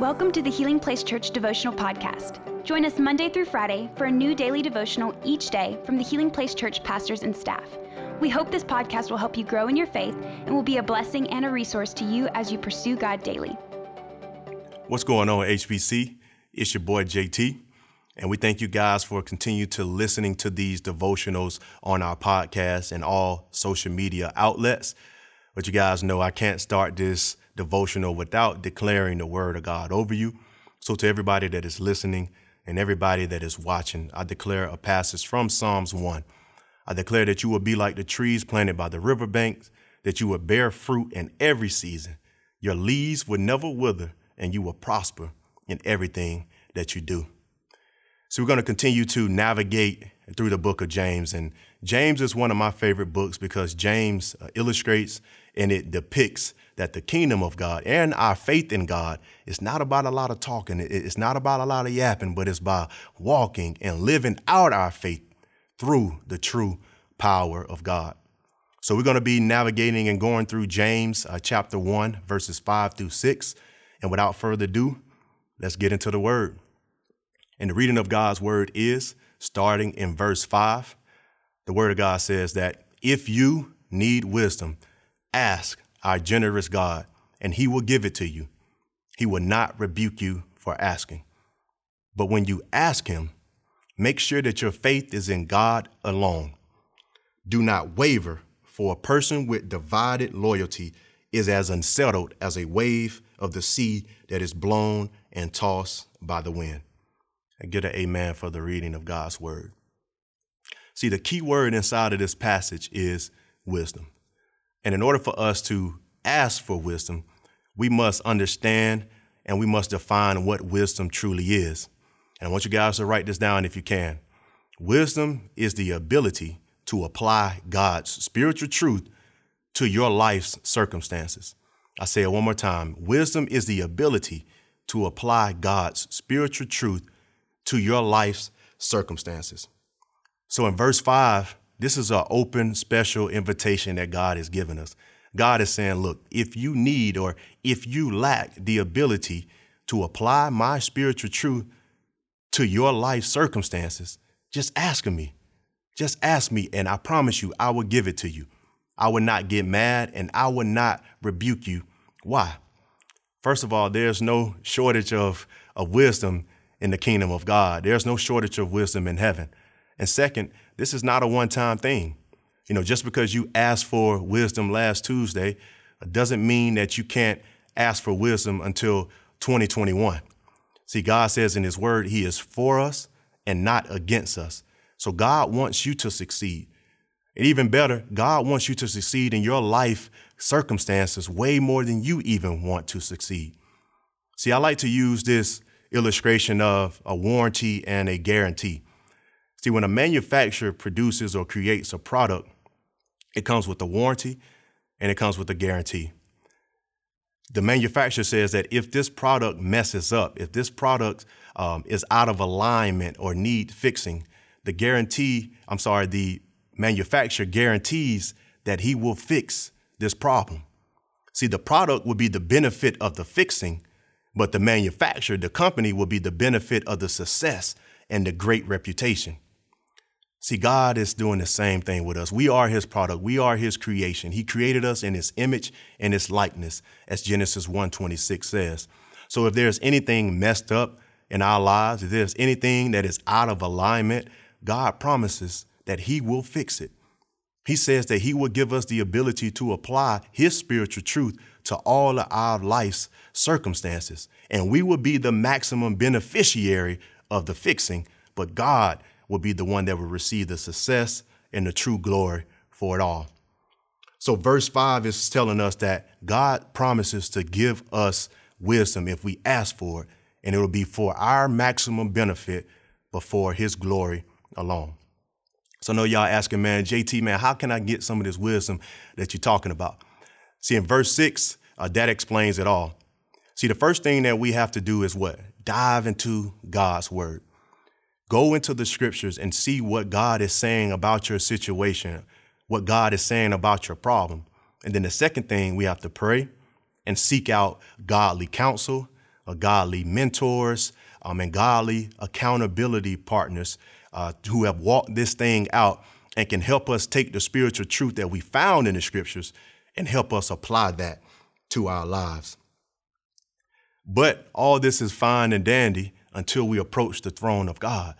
Welcome to the Healing Place Church Devotional Podcast. Join us Monday through Friday for a new daily devotional each day from the Healing Place Church pastors and staff. We hope this podcast will help you grow in your faith and will be a blessing and a resource to you as you pursue God daily. What's going on, HPC? It's your boy JT. And we thank you guys for continue to listening to these devotionals on our podcast and all social media outlets. But you guys know I can't start this devotional without declaring the word of God over you. So, to everybody that is listening and everybody that is watching, I declare a passage from Psalms 1. I declare that you will be like the trees planted by the riverbanks, that you will bear fruit in every season. Your leaves will never wither, and you will prosper in everything that you do. So, we're going to continue to navigate through the book of James. And James is one of my favorite books because James uh, illustrates and it depicts that the kingdom of God and our faith in God is not about a lot of talking. It's not about a lot of yapping, but it's by walking and living out our faith through the true power of God. So we're going to be navigating and going through James uh, chapter 1, verses 5 through 6. And without further ado, let's get into the word. And the reading of God's word is starting in verse 5. The word of God says that if you need wisdom, ask our generous God, and he will give it to you. He will not rebuke you for asking. But when you ask him, make sure that your faith is in God alone. Do not waver, for a person with divided loyalty is as unsettled as a wave of the sea that is blown and tossed by the wind. And get an amen for the reading of God's word. See, the key word inside of this passage is wisdom. And in order for us to ask for wisdom, we must understand and we must define what wisdom truly is. And I want you guys to write this down if you can. Wisdom is the ability to apply God's spiritual truth to your life's circumstances. I say it one more time. Wisdom is the ability to apply God's spiritual truth to your life's circumstances. So in verse 5, this is an open, special invitation that God has given us. God is saying, look, if you need or if you lack the ability to apply my spiritual truth to your life circumstances, just ask me. Just ask me, and I promise you, I will give it to you. I will not get mad and I will not rebuke you. Why? First of all, there's no shortage of, of wisdom in the kingdom of God. There's no shortage of wisdom in heaven. And second, this is not a one time thing. You know, just because you asked for wisdom last Tuesday doesn't mean that you can't ask for wisdom until 2021. See, God says in His Word, He is for us and not against us. So God wants you to succeed. And even better, God wants you to succeed in your life circumstances way more than you even want to succeed. See, I like to use this illustration of a warranty and a guarantee. See, when a manufacturer produces or creates a product, it comes with a warranty and it comes with a guarantee. The manufacturer says that if this product messes up, if this product um, is out of alignment or need fixing, the guarantee, I'm sorry, the manufacturer guarantees that he will fix this problem. See, the product will be the benefit of the fixing, but the manufacturer, the company, will be the benefit of the success and the great reputation. See, God is doing the same thing with us. We are his product. We are his creation. He created us in his image and his likeness, as Genesis 1:26 says. So if there's anything messed up in our lives, if there's anything that is out of alignment, God promises that he will fix it. He says that he will give us the ability to apply his spiritual truth to all of our life's circumstances, and we will be the maximum beneficiary of the fixing, but God will be the one that will receive the success and the true glory for it all. So, verse 5 is telling us that God promises to give us wisdom if we ask for it, and it will be for our maximum benefit before His glory alone. So, I know y'all asking, man, JT, man, how can I get some of this wisdom that you're talking about? See, in verse 6, uh, that explains it all. See, the first thing that we have to do is what? Dive into God's word. Go into the scriptures and see what God is saying about your situation, what God is saying about your problem. And then the second thing, we have to pray and seek out godly counsel, uh, godly mentors, um, and godly accountability partners uh, who have walked this thing out and can help us take the spiritual truth that we found in the scriptures and help us apply that to our lives. But all this is fine and dandy until we approach the throne of God.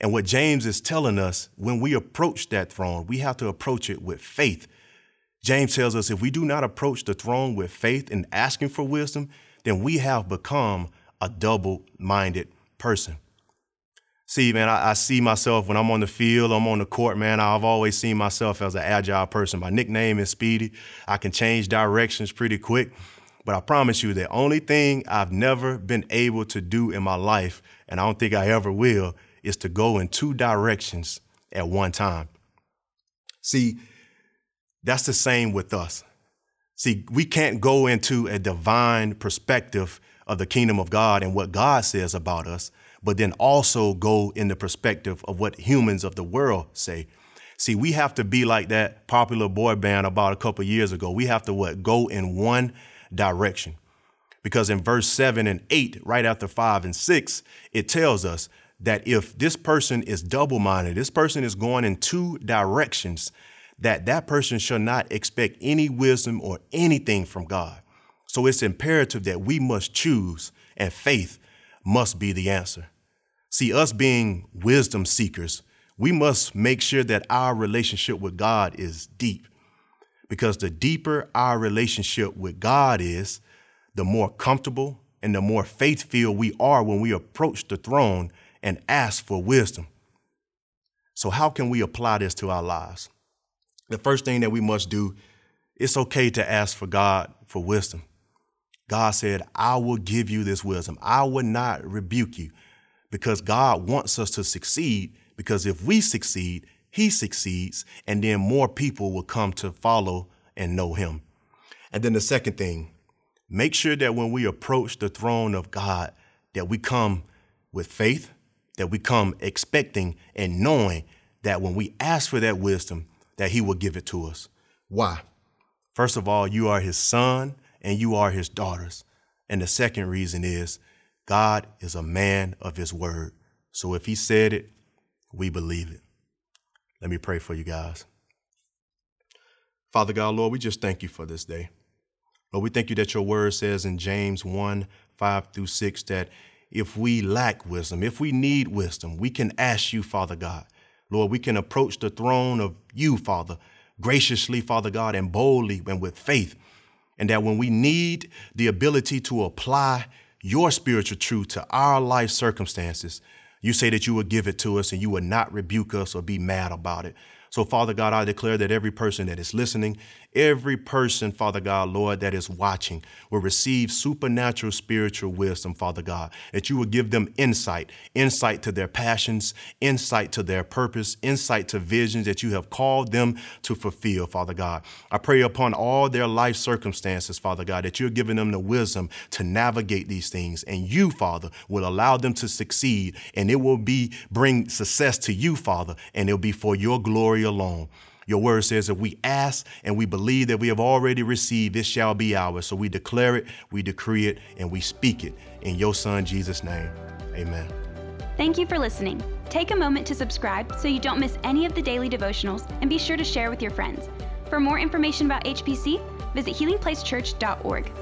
And what James is telling us, when we approach that throne, we have to approach it with faith. James tells us if we do not approach the throne with faith and asking for wisdom, then we have become a double minded person. See, man, I, I, see myself when I'm on the field, I'm on the court, man. I've always seen myself as an agile person. My nickname is Speedy. I can change directions pretty quick. But I promise you, the only thing I've never been able to do in my life, and I don't think I ever will, is to go in two directions at one time. See, that's the same with us. See, we can't go into a divine perspective of the kingdom of God and what God says about us, but then also go in the perspective of what humans of the world say. See, we have to be like that popular boy band about a couple years ago. We have to what? Go in one direction. Because in verse 7 and 8, right after 5 and 6, it tells us that if this person is double-minded, this person is going in two directions, that that person shall not expect any wisdom or anything from God. So it's imperative that we must choose, and faith must be the answer. See, us being wisdom seekers, we must make sure that our relationship with God is deep. Because the deeper our relationship with God is, the more comfortable and the more faith filled we are when we approach the throne and ask for wisdom. So, how can we apply this to our lives? the first thing that we must do, it's okay to ask for God for wisdom. God said, I will give you this wisdom. I will not rebuke you because God wants us to succeed. Because if we succeed, He succeeds, and then more people will come to follow and know Him. And then the second thing, make sure that when we approach the throne of God, that we come with faith, that we come expecting and knowing that when we ask for that wisdom, that he will give it to us. Why? First of all, you are his son and you are his daughters. And the second reason is God is a man of his word. So if he said it, we believe it. Let me pray for you guys. Father God, Lord, we just thank you for this day. Lord, we thank you that your word says in James 1 5 through 6 that if we lack wisdom, if we need wisdom, we can ask you, Father God. Lord, we can approach the throne of you, Father, graciously, Father God, and boldly and with faith. And that when we need the ability to apply your spiritual truth to our life circumstances, you say that you would give it to us and you would not rebuke us or be mad about it. So, Father God, I declare that every person that is listening, every person, Father God, Lord, that is watching will receive supernatural spiritual wisdom, Father God, that you will give them insight, insight to their passions, insight to their purpose, insight to visions that you have called them to fulfill, Father God. I pray upon all their life circumstances, Father God, that you're giving them the wisdom to navigate these things. And you, Father, will allow them to succeed and it will be bring success to you, Father, and it'll be for your glory alone. Your word says if we ask and we believe that we have already received, it shall be ours. So we declare it, we decree it, and we speak it in your son Jesus' name. Amen. Thank you for listening. Take a moment to subscribe so you don't miss any of the daily devotionals and be sure to share with your friends. For more information about HPC, visit healingplacechurch.org.